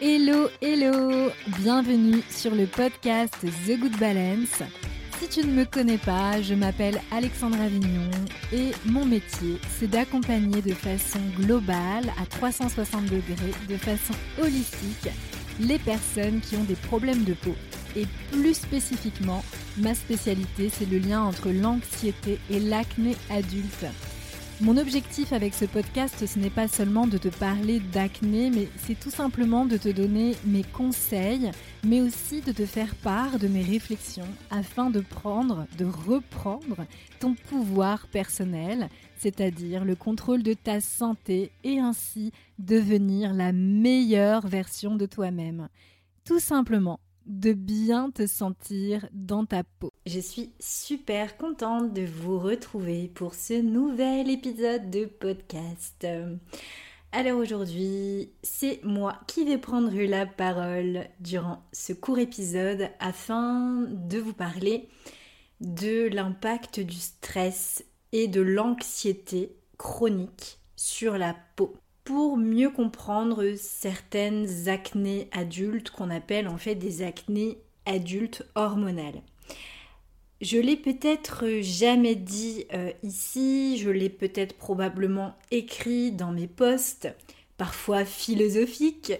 Hello, hello Bienvenue sur le podcast The Good Balance. Si tu ne me connais pas, je m'appelle Alexandra Avignon et mon métier, c'est d'accompagner de façon globale, à 360 degrés, de façon holistique, les personnes qui ont des problèmes de peau. Et plus spécifiquement, ma spécialité, c'est le lien entre l'anxiété et l'acné adulte. Mon objectif avec ce podcast, ce n'est pas seulement de te parler d'acné, mais c'est tout simplement de te donner mes conseils, mais aussi de te faire part de mes réflexions afin de prendre, de reprendre ton pouvoir personnel, c'est-à-dire le contrôle de ta santé et ainsi devenir la meilleure version de toi-même. Tout simplement de bien te sentir dans ta peau. Je suis super contente de vous retrouver pour ce nouvel épisode de podcast. Alors aujourd'hui, c'est moi qui vais prendre la parole durant ce court épisode afin de vous parler de l'impact du stress et de l'anxiété chronique sur la peau mieux comprendre certaines acnées adultes qu'on appelle en fait des acnées adultes hormonales. Je l'ai peut-être jamais dit euh, ici, je l'ai peut-être probablement écrit dans mes posts, parfois philosophiques,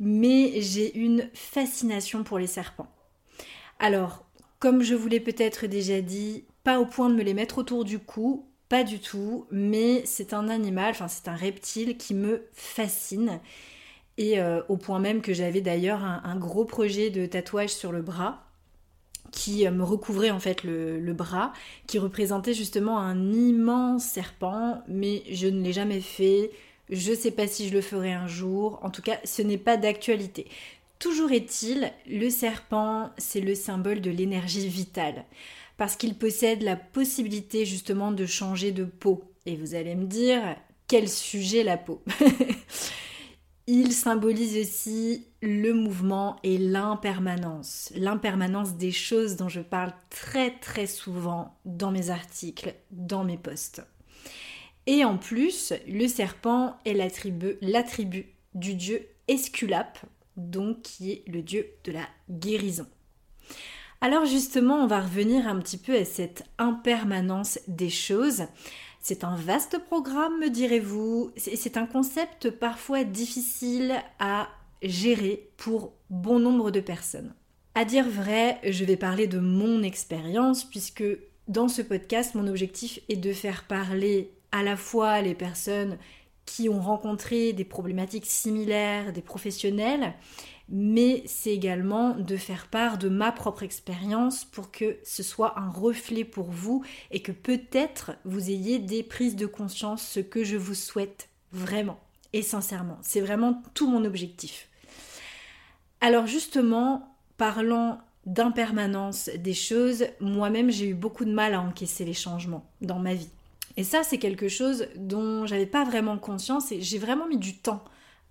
mais j'ai une fascination pour les serpents. Alors, comme je vous l'ai peut-être déjà dit, pas au point de me les mettre autour du cou, pas du tout, mais c'est un animal, enfin c'est un reptile qui me fascine. Et euh, au point même que j'avais d'ailleurs un, gros projet de tatouage sur le bras qui euh, me recouvrait en fait le, bras, qui représentait justement un immense serpent, mais je ne l'ai jamais fait. Je sais pas si je le ferai un jour. En tout cas, ce n'est pas d'actualité. Toujours est-il, le serpent, c'est le symbole de l'énergie vitale parce qu'il possède la possibilité justement de changer de peau. Et vous allez me dire, quel sujet la peau Il symbolise aussi le mouvement et l'impermanence. L'impermanence des choses dont je parle très très souvent dans mes articles, dans mes posts. Et en plus, le serpent est l'attribut du dieu Esculape, donc qui est le dieu de la guérison. Alors justement, on va revenir un petit peu à cette impermanence des choses. C'est un vaste programme, me direz-vous. C'est un concept parfois difficile à gérer pour bon nombre de personnes. À dire vrai, je vais parler de mon expérience puisque dans ce podcast, mon objectif est de faire parler à la fois les personnes qui ont rencontré des problématiques similaires, des professionnels, mais c'est également de faire part de ma propre expérience pour que ce soit un reflet pour vous et que peut-être vous ayez des prises de conscience, ce que je vous souhaite vraiment et sincèrement. C'est vraiment tout mon objectif. Alors justement, parlant d'impermanence des choses, moi-même j'ai eu beaucoup de mal à encaisser les changements dans ma vie. Et ça, c'est quelque chose dont j'avais pas vraiment conscience et j'ai vraiment mis du temps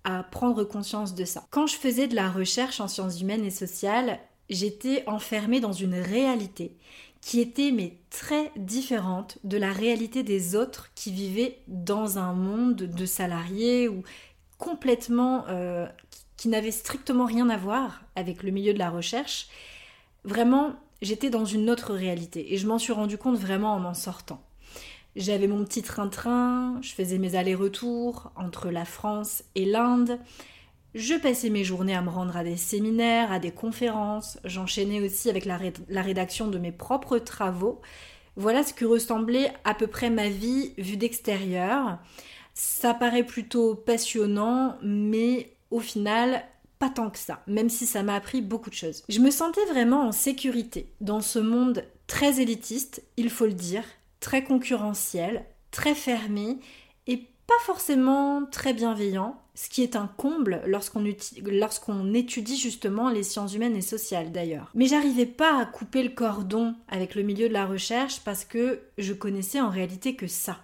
à prendre conscience de ça. Quand je faisais de la recherche en sciences humaines et sociales, j'étais enfermée dans une réalité qui était mais très différente de la réalité des autres qui vivaient dans un monde de salariés ou complètement euh, qui n'avait strictement rien à voir avec le milieu de la recherche. Vraiment, j'étais dans une autre réalité et je m'en suis rendu compte vraiment en en sortant. J'avais mon petit train-train, je faisais mes allers-retours entre la France et l'Inde. Je passais mes journées à me rendre à des séminaires, à des conférences. J'enchaînais aussi avec la, la, rédaction de mes propres travaux. Voilà ce que ressemblait à peu près ma vie vue d'extérieur. Ça paraît plutôt passionnant, mais au final, pas tant que ça, même si ça m'a appris beaucoup de choses. Je me sentais vraiment en sécurité dans ce monde très élitiste, il faut le dire, très concurrentiel, très fermé et pas forcément très bienveillant, ce qui est un comble lorsqu'on étudie justement les sciences humaines et sociales d'ailleurs. Mais j'arrivais pas à couper le cordon avec le milieu de la recherche parce que je connaissais en réalité que ça.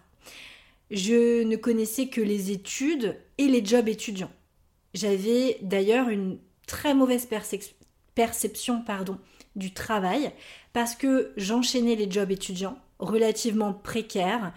Je ne connaissais que les études et les jobs étudiants. J'avais d'ailleurs une très mauvaise perception du travail parce que j'enchaînais les jobs étudiants relativement précaires,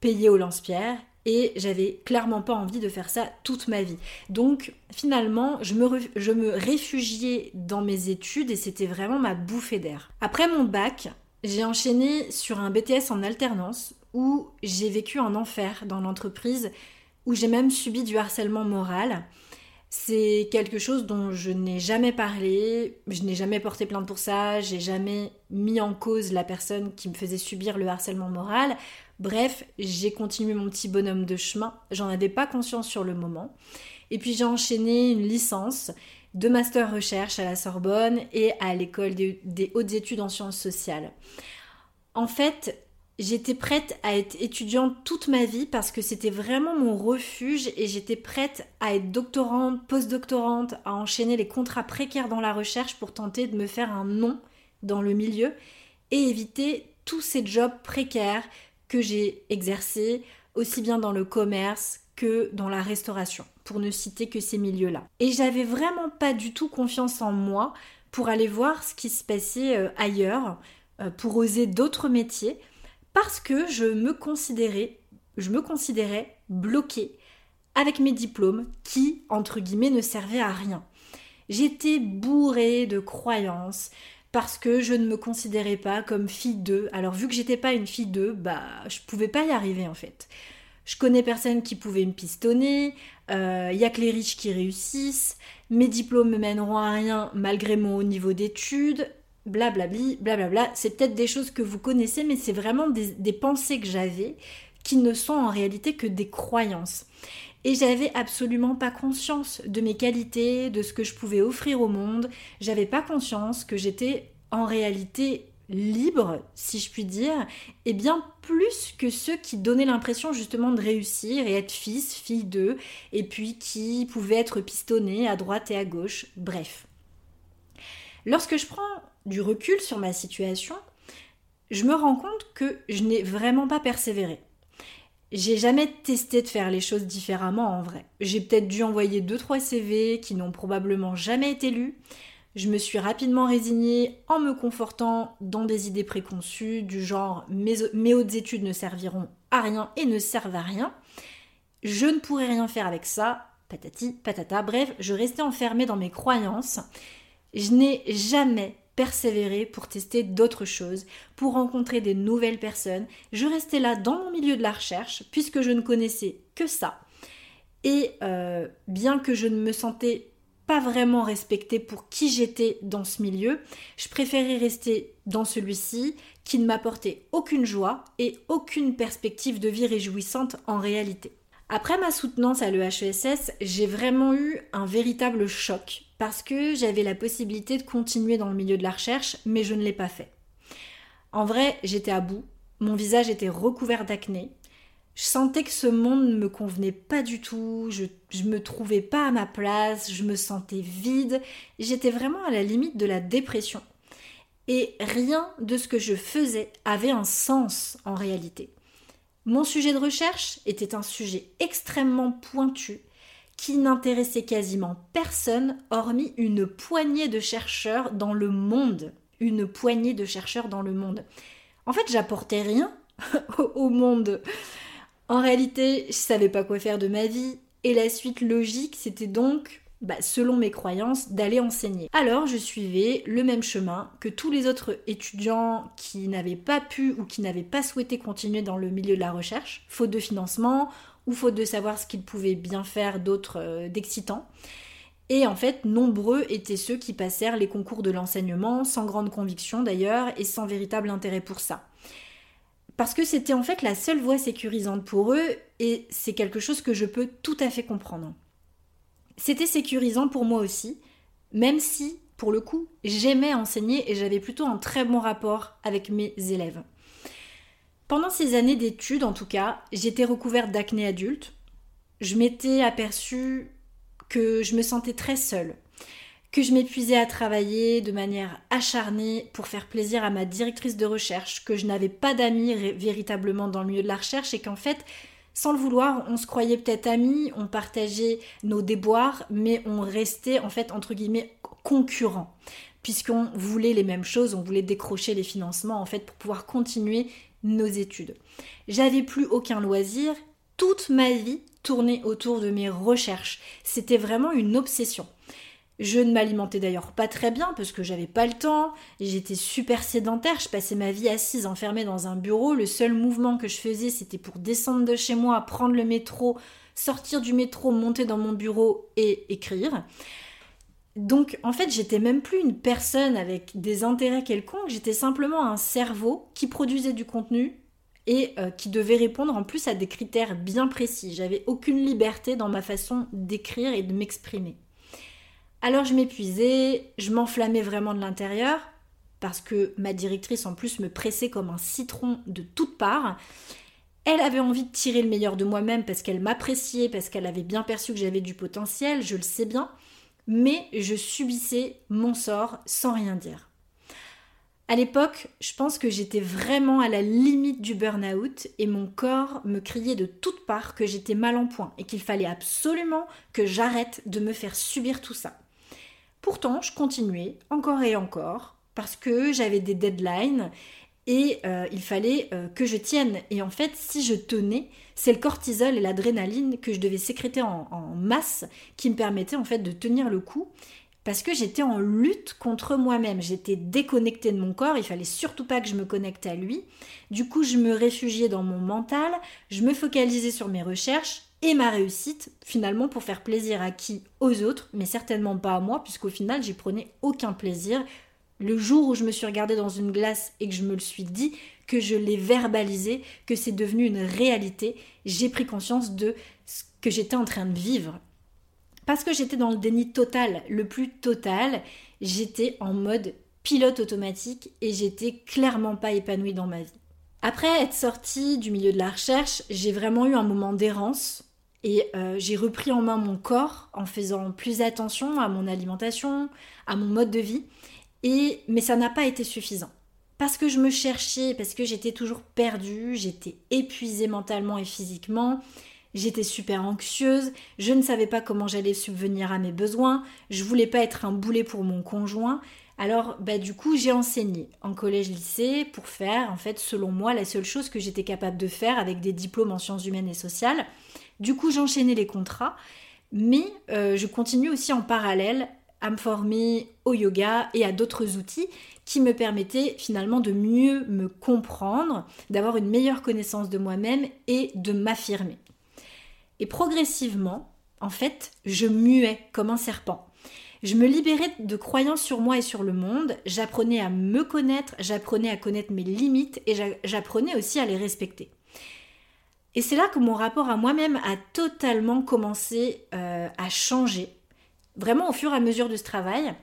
payés au lance-pierre, et j'avais clairement pas envie de faire ça toute ma vie. Donc finalement, je me, je me réfugiais dans mes études et c'était vraiment ma bouffée d'air. Après mon bac, j'ai enchaîné sur un BTS en alternance où j'ai vécu un enfer dans l'entreprise, où j'ai même subi du harcèlement moral. C'est quelque chose dont je n'ai jamais parlé, je n'ai jamais porté plainte pour ça, j'ai jamais mis en cause la personne qui me faisait subir le harcèlement moral. Bref, j'ai continué mon petit bonhomme de chemin, j'en avais pas conscience sur le moment. Et puis j'ai enchaîné une licence de master recherche à la Sorbonne et à l'école des, hautes études en sciences sociales. En fait, j'étais prête à être étudiante toute ma vie parce que c'était vraiment mon refuge et j'étais prête à être doctorante, post-doctorante, à enchaîner les contrats précaires dans la recherche pour tenter de me faire un nom dans le milieu et éviter tous ces jobs précaires que j'ai exercé aussi bien dans le commerce que dans la restauration, pour ne citer que ces milieux-là. Et j'avais vraiment pas du tout confiance en moi pour aller voir ce qui se passait euh, ailleurs, euh, pour oser d'autres métiers, parce que je me considérais, je me considérais bloquée avec mes diplômes qui, entre guillemets, ne servaient à rien. J'étais bourrée de croyances, parce que je ne me considérais pas comme fille d'eux. Alors vu que j'étais pas une fille d'eux, bah je pouvais pas y arriver en fait. Je connais personne qui pouvait me pistonner, il euh, y a que les riches qui réussissent, mes diplômes me mèneront à rien malgré mon haut niveau d'études, blablabli, blablabla. C'est peut-être des choses que vous connaissez, mais c'est vraiment des, des pensées que j'avais qui ne sont en réalité que des croyances. Et j'avais absolument pas conscience de mes qualités, de ce que je pouvais offrir au monde. J'avais pas conscience que j'étais en réalité libre, si je puis dire, et bien plus que ceux qui donnaient l'impression justement de réussir et être fils, fille d'eux, et puis qui pouvaient être pistonnés à droite et à gauche, bref. Lorsque je prends du recul sur ma situation, je me rends compte que je n'ai vraiment pas persévéré. J'ai jamais testé de faire les choses différemment en vrai. J'ai peut-être dû envoyer 2-3 CV qui n'ont probablement jamais été lus. Je me suis rapidement résignée en me confortant dans des idées préconçues du genre mes, mes hautes études ne serviront à rien et ne servent à rien. Je ne pourrais rien faire avec ça, patati, patata. Bref, je restais enfermée dans mes croyances. Je n'ai jamais persévérer pour tester d'autres choses, pour rencontrer des nouvelles personnes. Je restais là dans mon milieu de la recherche, puisque je ne connaissais que ça. Et euh, bien que je ne me sentais pas vraiment respectée pour qui j'étais dans ce milieu, je préférais rester dans celui-ci qui ne m'apportait aucune joie et aucune perspective de vie réjouissante en réalité. Après ma soutenance à l'EHESS, j'ai vraiment eu un véritable choc parce que j'avais la possibilité de continuer dans le milieu de la recherche, mais je ne l'ai pas fait. En vrai, j'étais à bout, mon visage était recouvert d'acné, je sentais que ce monde ne me convenait pas du tout, je, ne me trouvais pas à ma place, je me sentais vide, j'étais vraiment à la limite de la dépression. Et rien de ce que je faisais avait un sens en réalité. Mon sujet de recherche était un sujet extrêmement pointu qui n'intéressait quasiment personne hormis une poignée de chercheurs dans le monde. Une poignée de chercheurs dans le monde. En fait, j'apportais rien au monde. En réalité, je savais pas quoi faire de ma vie et la suite logique, c'était donc bah, selon mes croyances, d'aller enseigner. Alors je suivais le même chemin que tous les autres étudiants qui n'avaient pas pu ou qui n'avaient pas souhaité continuer dans le milieu de la recherche, faute de financement ou faute de savoir ce qu'ils pouvaient bien faire d'autres euh, d'excitant. Et en fait, nombreux étaient ceux qui passèrent les concours de l'enseignement, sans grande conviction d'ailleurs, et sans véritable intérêt pour ça. Parce que c'était en fait la seule voie sécurisante pour eux, et c'est quelque chose que je peux tout à fait comprendre. C'était sécurisant pour moi aussi, même si, pour le coup, j'aimais enseigner et j'avais plutôt un très bon rapport avec mes élèves. Pendant ces années d'études, en tout cas, j'étais recouverte d'acné adulte. Je m'étais aperçue que je me sentais très seule, que je m'épuisais à travailler de manière acharnée pour faire plaisir à ma directrice de recherche, que je n'avais pas d'amis véritablement dans le milieu de la recherche et qu'en fait, sans le vouloir, on se croyait peut-être amis, on partageait nos déboires, mais on restait en fait entre guillemets concurrents, puisqu'on voulait les mêmes choses, on voulait décrocher les financements en fait pour pouvoir continuer nos études. J'avais plus aucun loisir, toute ma vie tournait autour de mes recherches. C'était vraiment une obsession. Je ne m'alimentais d'ailleurs pas très bien parce que j'avais pas le temps, j'étais super sédentaire, je passais ma vie assise enfermée dans un bureau, le seul mouvement que je faisais c'était pour descendre de chez moi, prendre le métro, sortir du métro, monter dans mon bureau et écrire. Donc en fait j'étais même plus une personne avec des intérêts quelconques, j'étais simplement un cerveau qui produisait du contenu et euh, qui devait répondre en plus à des critères bien précis. J'avais aucune liberté dans ma façon d'écrire et de m'exprimer. Alors je m'épuisais, je m'enflammais vraiment de l'intérieur, parce que ma directrice en plus me pressait comme un citron de toutes parts. Elle avait envie de tirer le meilleur de moi-même parce qu'elle m'appréciait, parce qu'elle avait bien perçu que j'avais du potentiel, je le sais bien, mais je subissais mon sort sans rien dire. À l'époque, je pense que j'étais vraiment à la limite du burn-out et mon corps me criait de toutes parts que j'étais mal en point et qu'il fallait absolument que j'arrête de me faire subir tout ça. Pourtant, je continuais encore et encore parce que j'avais des deadlines et euh, il fallait euh, que je tienne. Et en fait, si je tenais, c'est le cortisol et l'adrénaline que je devais sécréter en, masse qui me permettaient en fait de tenir le coup parce que j'étais en lutte contre moi-même. J'étais déconnectée de mon corps, il fallait surtout pas que je me connecte à lui. Du coup, je me réfugiais dans mon mental, je me focalisais sur mes recherches et ma réussite, finalement pour faire plaisir à qui Aux autres, mais certainement pas à moi, puisqu'au final, j'y prenais aucun plaisir. Le jour où je me suis regardée dans une glace et que je me le suis dit, que je l'ai verbalisé, que c'est devenu une réalité, j'ai pris conscience de ce que j'étais en train de vivre. Parce que j'étais dans le déni total, le plus total, j'étais en mode pilote automatique et j'étais clairement pas épanouie dans ma vie. Après être sortie du milieu de la recherche, j'ai vraiment eu un moment d'errance et euh, j'ai repris en main mon corps en faisant plus attention à mon alimentation, à mon mode de vie. Et, mais ça n'a pas été suffisant. Parce que je me cherchais, parce que j'étais toujours perdue, j'étais épuisée mentalement et physiquement, j'étais super anxieuse, je ne savais pas comment j'allais subvenir à mes besoins, je voulais pas être un boulet pour mon conjoint. Alors, bah, du coup, j'ai enseigné en collège-lycée pour faire, en fait, selon moi, la seule chose que j'étais capable de faire avec des diplômes en sciences humaines et sociales. Du coup, j'enchaînais les contrats, mais euh, je continue aussi en parallèle à me former au yoga et à d'autres outils qui me permettaient finalement de mieux me comprendre, d'avoir une meilleure connaissance de moi-même et de m'affirmer. Et progressivement, en fait, je muais comme un serpent. Je me libérais de croyances sur moi et sur le monde, j'apprenais à me connaître, j'apprenais à connaître mes limites et j'apprenais aussi à les respecter. Et c'est là que mon rapport à moi-même a totalement commencé euh, à changer, vraiment au fur et à mesure de ce travail.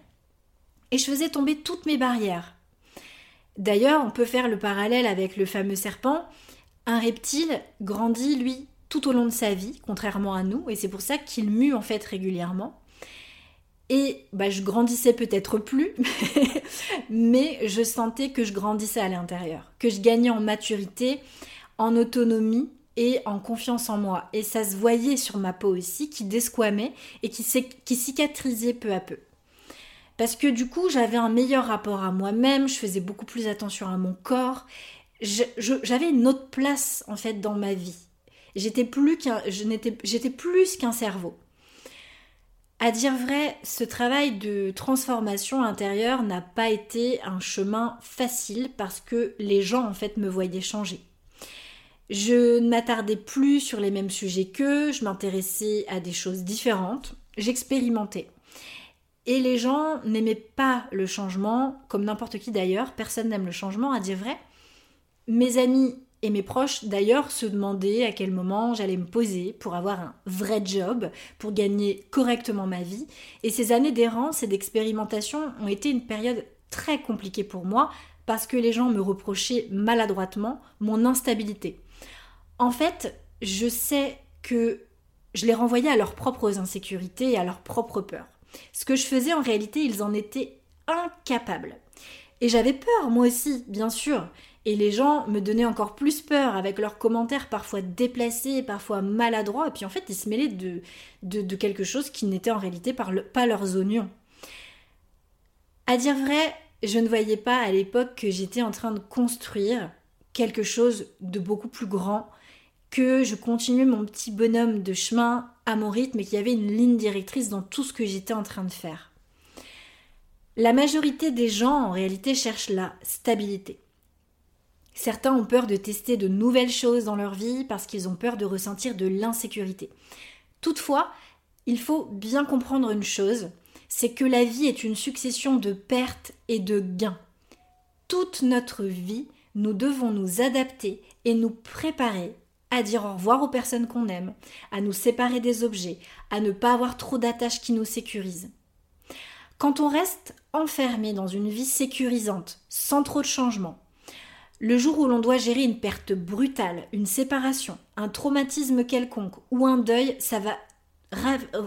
Et je faisais tomber toutes mes barrières. D'ailleurs, on peut faire le parallèle avec le fameux serpent. Un reptile grandit, lui, tout au long de sa vie, contrairement à nous, et c'est pour ça qu'il mue en fait régulièrement. Et bah, je grandissais peut-être plus, mais je sentais que je grandissais à l'intérieur, que je gagnais en maturité, en autonomie et en confiance en moi. Et ça se voyait sur ma peau aussi, qui desquamait et qui, qui cicatrisait peu à peu. Parce que du coup, j'avais un meilleur rapport à moi-même, je faisais beaucoup plus attention à mon corps, j'avais une autre place en fait dans ma vie. J'étais plus qu'un, j'étais plus qu'un cerveau. À dire vrai, ce travail de transformation intérieure n'a pas été un chemin facile parce que les gens en fait me voyaient changer. Je ne m'attardais plus sur les mêmes sujets qu'eux, je m'intéressais à des choses différentes, j'expérimentais. Et les gens n'aimaient pas le changement, comme n'importe qui d'ailleurs, personne n'aime le changement, à dire vrai. Mes amis et mes proches d'ailleurs se demandaient à quel moment j'allais me poser pour avoir un vrai job, pour gagner correctement ma vie. Et ces années d'errance et d'expérimentation ont été une période très compliquée pour moi parce que les gens me reprochaient maladroitement mon instabilité. En fait, je sais que je les renvoyais à leurs propres insécurités et à leurs propres peurs. Ce que je faisais en réalité, ils en étaient incapables. Et j'avais peur, moi aussi, bien sûr. Et les gens me donnaient encore plus peur avec leurs commentaires parfois déplacés, parfois maladroits. Et puis en fait, ils se mêlaient de, de, quelque chose qui n'était en réalité pas leurs oignons. À dire vrai, je ne voyais pas à l'époque que j'étais en train de construire quelque chose de beaucoup plus grand que je continuais mon petit bonhomme de chemin à mon rythme et qu'il y avait une ligne directrice dans tout ce que j'étais en train de faire. La majorité des gens, en réalité, cherchent la stabilité. Certains ont peur de tester de nouvelles choses dans leur vie parce qu'ils ont peur de ressentir de l'insécurité. Toutefois, il faut bien comprendre une chose, c'est que la vie est une succession de pertes et de gains. Toute notre vie, nous devons nous adapter et nous préparer à dire au revoir aux personnes qu'on aime, à nous séparer des objets, à ne pas avoir trop d'attaches qui nous sécurisent. Quand on reste enfermé dans une vie sécurisante, sans trop de changements, le jour où l'on doit gérer une perte brutale, une séparation, un traumatisme quelconque ou un deuil, ça va,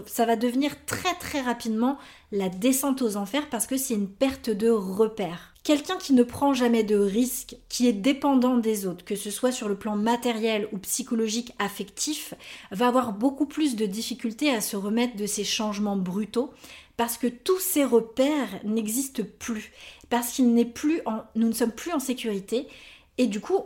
ça va devenir très très rapidement la descente aux enfers parce que c'est une perte de repère. Quelqu'un qui ne prend jamais de risques, qui est dépendant des autres, que ce soit sur le plan matériel ou psychologique affectif, va avoir beaucoup plus de difficultés à se remettre de ces changements brutaux parce que tous ces repères n'existent plus, parce qu'il n'est plus en, nous ne sommes plus en sécurité et du coup,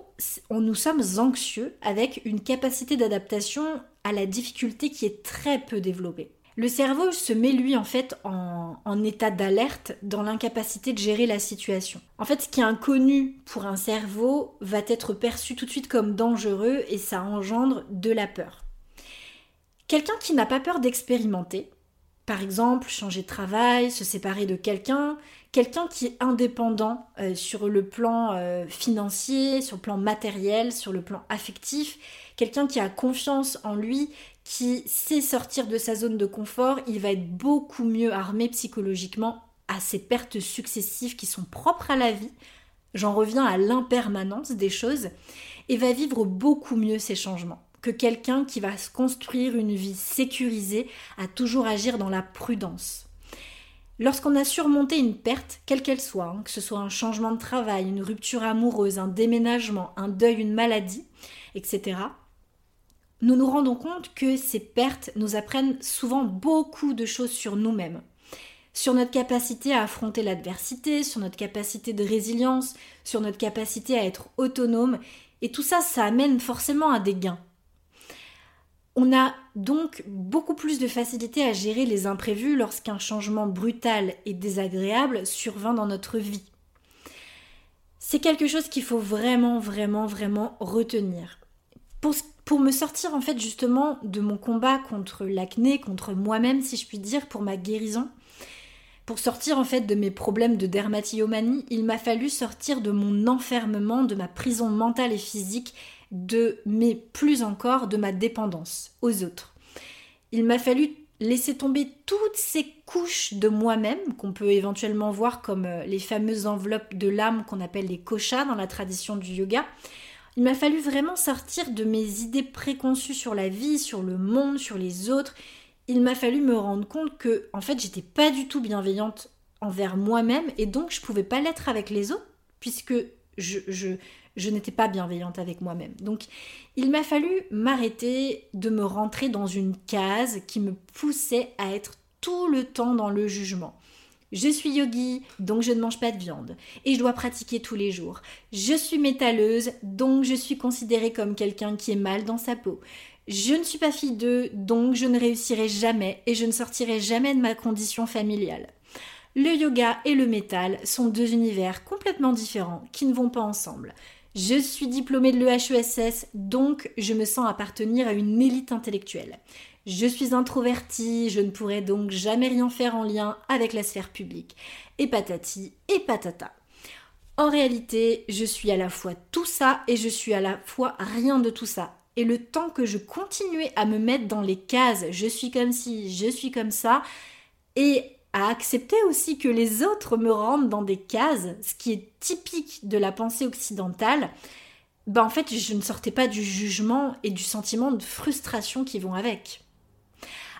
nous sommes anxieux avec une capacité d'adaptation à la difficulté qui est très peu développée. Le cerveau se met lui en fait en, état d'alerte dans l'incapacité de gérer la situation. En fait, ce qui est inconnu pour un cerveau va être perçu tout de suite comme dangereux et ça engendre de la peur. Quelqu'un qui n'a pas peur d'expérimenter, par exemple changer de travail, se séparer de quelqu'un, quelqu'un qui est indépendant euh, sur le plan euh, financier, sur le plan matériel, sur le plan affectif, quelqu'un qui a confiance en lui, qui sait sortir de sa zone de confort, il va être beaucoup mieux armé psychologiquement à ces pertes successives qui sont propres à la vie. J'en reviens à l'impermanence des choses et va vivre beaucoup mieux ces changements que quelqu'un qui va construire une vie sécurisée à toujours agir dans la prudence. Lorsqu'on a surmonté une perte, quelle qu'elle soit, hein, que ce soit un changement de travail, une rupture amoureuse, un déménagement, un deuil, une maladie, etc., nous nous rendons compte que ces pertes nous apprennent souvent beaucoup de choses sur nous-mêmes, sur notre capacité à affronter l'adversité, sur notre capacité de résilience, sur notre capacité à être autonome, et tout ça, ça amène forcément à des gains. On a donc beaucoup plus de facilité à gérer les imprévus lorsqu'un changement brutal et désagréable survint dans notre vie. C'est quelque chose qu'il faut vraiment, vraiment, vraiment retenir. Pour, me sortir en fait justement de mon combat contre l'acné, contre moi-même si je puis dire, pour ma guérison, pour sortir en fait de mes problèmes de dermatillomanie, il m'a fallu sortir de mon enfermement, de ma prison mentale et physique, de mais plus encore de ma dépendance aux autres. Il m'a fallu laisser tomber toutes ces couches de moi-même qu'on peut éventuellement voir comme euh, les fameuses enveloppes de l'âme qu'on appelle les koshas dans la tradition du yoga il m'a fallu vraiment sortir de mes idées préconçues sur la vie, sur le monde, sur les autres. Il m'a fallu me rendre compte que, en fait, j'étais pas du tout bienveillante envers moi-même et donc je pouvais pas l'être avec les autres puisque je, je, je n'étais pas bienveillante avec moi-même. Donc il m'a fallu m'arrêter de me rentrer dans une case qui me poussait à être tout le temps dans le jugement. Je suis yogi, donc je ne mange pas de viande, et je dois pratiquer tous les jours. Je suis métalleuse, donc je suis considérée comme quelqu'un qui est mal dans sa peau. Je ne suis pas fille d'eux, donc je ne réussirai jamais et je ne sortirai jamais de ma condition familiale. Le yoga et le métal sont deux univers complètement différents qui ne vont pas ensemble. Je suis diplômée de l'EHESS, donc je me sens appartenir à une élite intellectuelle. Je suis introvertie, je ne pourrai donc jamais rien faire en lien avec la sphère publique. Et patati et patata. En réalité, je suis à la fois tout ça et je suis à la fois rien de tout ça. Et le temps que je continuais à me mettre dans les cases, je suis comme ci, je suis comme ça, et à accepter aussi que les autres me rendent dans des cases, ce qui est typique de la pensée occidentale, ben en fait, je ne sortais pas du jugement et du sentiment de frustration qui vont avec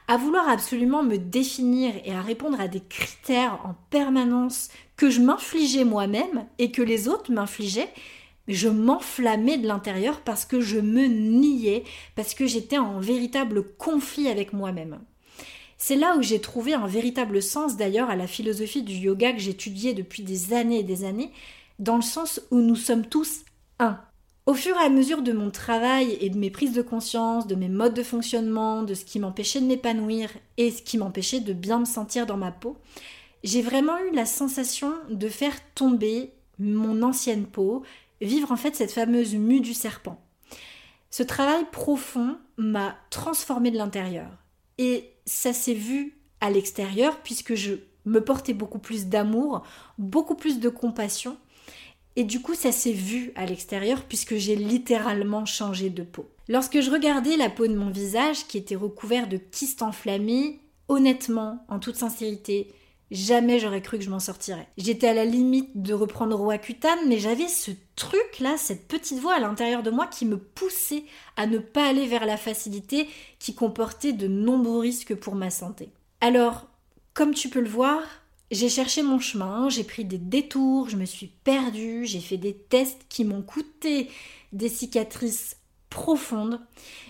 à vouloir absolument me définir et à répondre à des critères en permanence que je m'infligeais moi-même et que les autres m'infligeaient, je m'enflammais de l'intérieur parce que je me niais, parce que j'étais en véritable conflit avec moi-même. C'est là où j'ai trouvé un véritable sens d'ailleurs à la philosophie du yoga que j'étudiais depuis des années et des années, dans le sens où nous sommes tous un. Au fur et à mesure de mon travail et de mes prises de conscience, de mes modes de fonctionnement, de ce qui m'empêchait de m'épanouir et ce qui m'empêchait de bien me sentir dans ma peau, j'ai vraiment eu la sensation de faire tomber mon ancienne peau, vivre en fait cette fameuse mue du serpent. Ce travail profond m'a transformé de l'intérieur. Et ça s'est vu à l'extérieur puisque je me portais beaucoup plus d'amour, beaucoup plus de compassion. Et du coup, ça s'est vu à l'extérieur puisque j'ai littéralement changé de peau. Lorsque je regardais la peau de mon visage qui était recouvert de kystes enflammés, honnêtement, en toute sincérité, Jamais j'aurais cru que je m'en sortirais. J'étais à la limite de reprendre Roacutan, mais j'avais ce truc là, cette petite voix à l'intérieur de moi qui me poussait à ne pas aller vers la facilité qui comportait de nombreux risques pour ma santé. Alors, comme tu peux le voir, j'ai cherché mon chemin, j'ai pris des détours, je me suis perdue, j'ai fait des tests qui m'ont coûté des cicatrices profondes.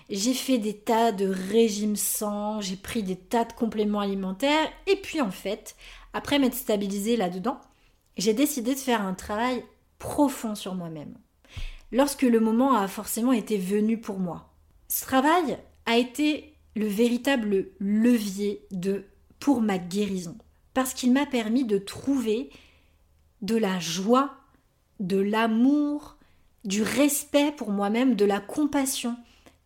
J'ai fait des tas de régimes sans, j'ai pris des tas de compléments alimentaires et puis en fait, après m'être stabilisée là-dedans, j'ai décidé de faire un travail profond sur moi-même. Lorsque le moment a forcément été venu pour moi. Ce travail a été le véritable levier de pour ma guérison parce qu'il m'a permis de trouver de la joie, de l'amour, du respect pour moi-même, de la compassion,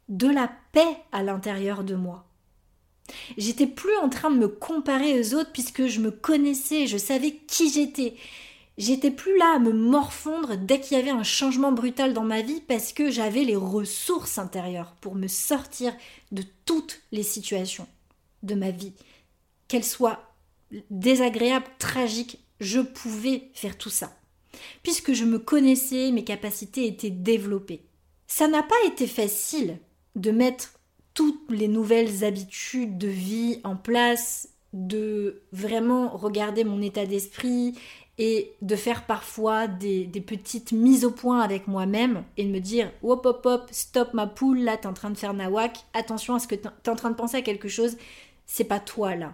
de la paix à l'intérieur de moi. J'étais plus en train de me comparer aux autres puisque je me connaissais, je savais qui j'étais. J'étais plus là à me morfondre dès qu'il y avait un changement brutal dans ma vie parce que j'avais les ressources intérieures pour me sortir de toutes les situations de ma vie. Qu'elles soient désagréables, tragiques, je pouvais faire tout ça. Puisque je me connaissais, mes capacités étaient développées. Ça n'a pas été facile de mettre toutes les nouvelles habitudes de vie en place, de vraiment regarder mon état d'esprit et de faire parfois des, petites mises au point avec moi-même et de me dire hop hop hop, stop ma poule, là t'es en train de faire nawak, attention à ce que t'es en train de penser à quelque chose, c'est pas toi là.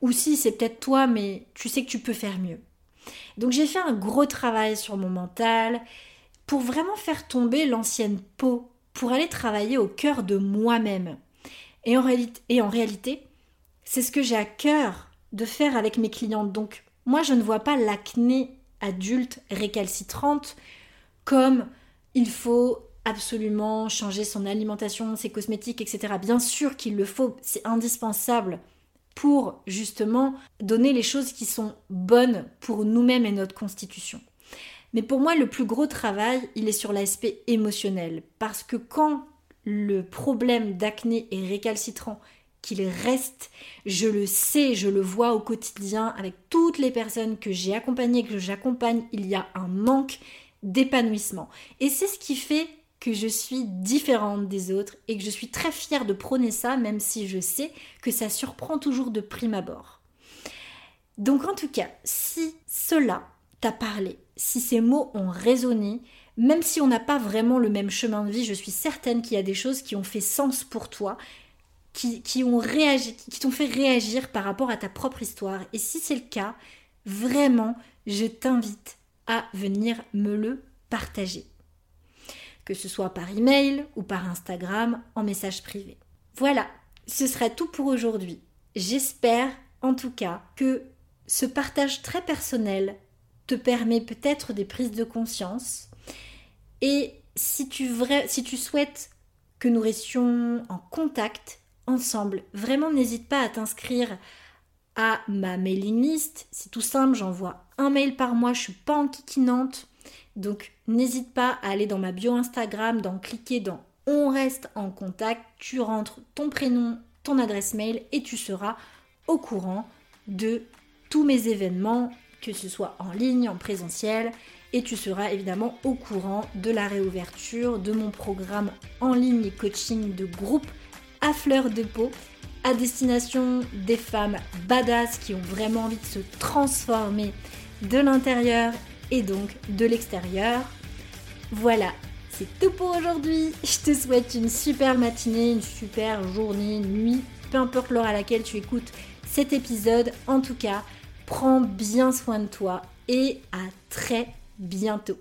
Ou si c'est peut-être toi, mais tu sais que tu peux faire mieux. Donc j'ai fait un gros travail sur mon mental pour vraiment faire tomber l'ancienne peau pour aller travailler au cœur de moi-même. Et en réalité, c'est ce que j'ai à cœur de faire avec mes clientes. Donc, moi, je ne vois pas l'acné adulte récalcitrante comme il faut absolument changer son alimentation, ses cosmétiques, etc. Bien sûr qu'il le faut, c'est indispensable pour justement donner les choses qui sont bonnes pour nous-mêmes et notre constitution. Mais pour moi, le plus gros travail, il est sur l'aspect émotionnel. Parce que quand le problème d'acné est récalcitrant, qu'il reste, je le sais, je le vois au quotidien avec toutes les personnes que j'ai accompagnées, que j'accompagne, il y a un manque d'épanouissement. Et c'est ce qui fait que je suis différente des autres et que je suis très fière de prôner ça, même si je sais que ça surprend toujours de prime abord. Donc en tout cas, si cela t'a parlé, si ces mots ont résonné, même si on n'a pas vraiment le même chemin de vie, je suis certaine qu'il y a des choses qui ont fait sens pour toi, qui, ont réagi, qui t'ont fait réagir par rapport à ta propre histoire. Et si c'est le cas, vraiment, je t'invite à venir me le partager. Que ce soit par email ou par Instagram en message privé. Voilà, ce sera tout pour aujourd'hui. J'espère en tout cas que ce partage très personnel te permet peut-être des prises de conscience. Et si tu, si tu souhaites que nous restions en contact ensemble, vraiment n'hésite pas à t'inscrire à ma mailing list. C'est tout simple, j'envoie un mail par mois, je suis pas enquiquinante. Donc n'hésite pas à aller dans ma bio Instagram, d'en cliquer dans On reste en contact, tu rentres ton prénom, ton adresse mail et tu seras au courant de tous mes événements que ce soit en ligne, en présentiel, et tu seras évidemment au courant de la réouverture de mon programme en ligne et coaching de groupe à fleur de peau à destination des femmes badass qui ont vraiment envie de se transformer de l'intérieur et donc de l'extérieur. Voilà, c'est tout pour aujourd'hui. Je te souhaite une super matinée, une super journée, nuit, peu importe l'heure à laquelle tu écoutes cet épisode. En tout cas, Prends bien soin de toi et à très bientôt.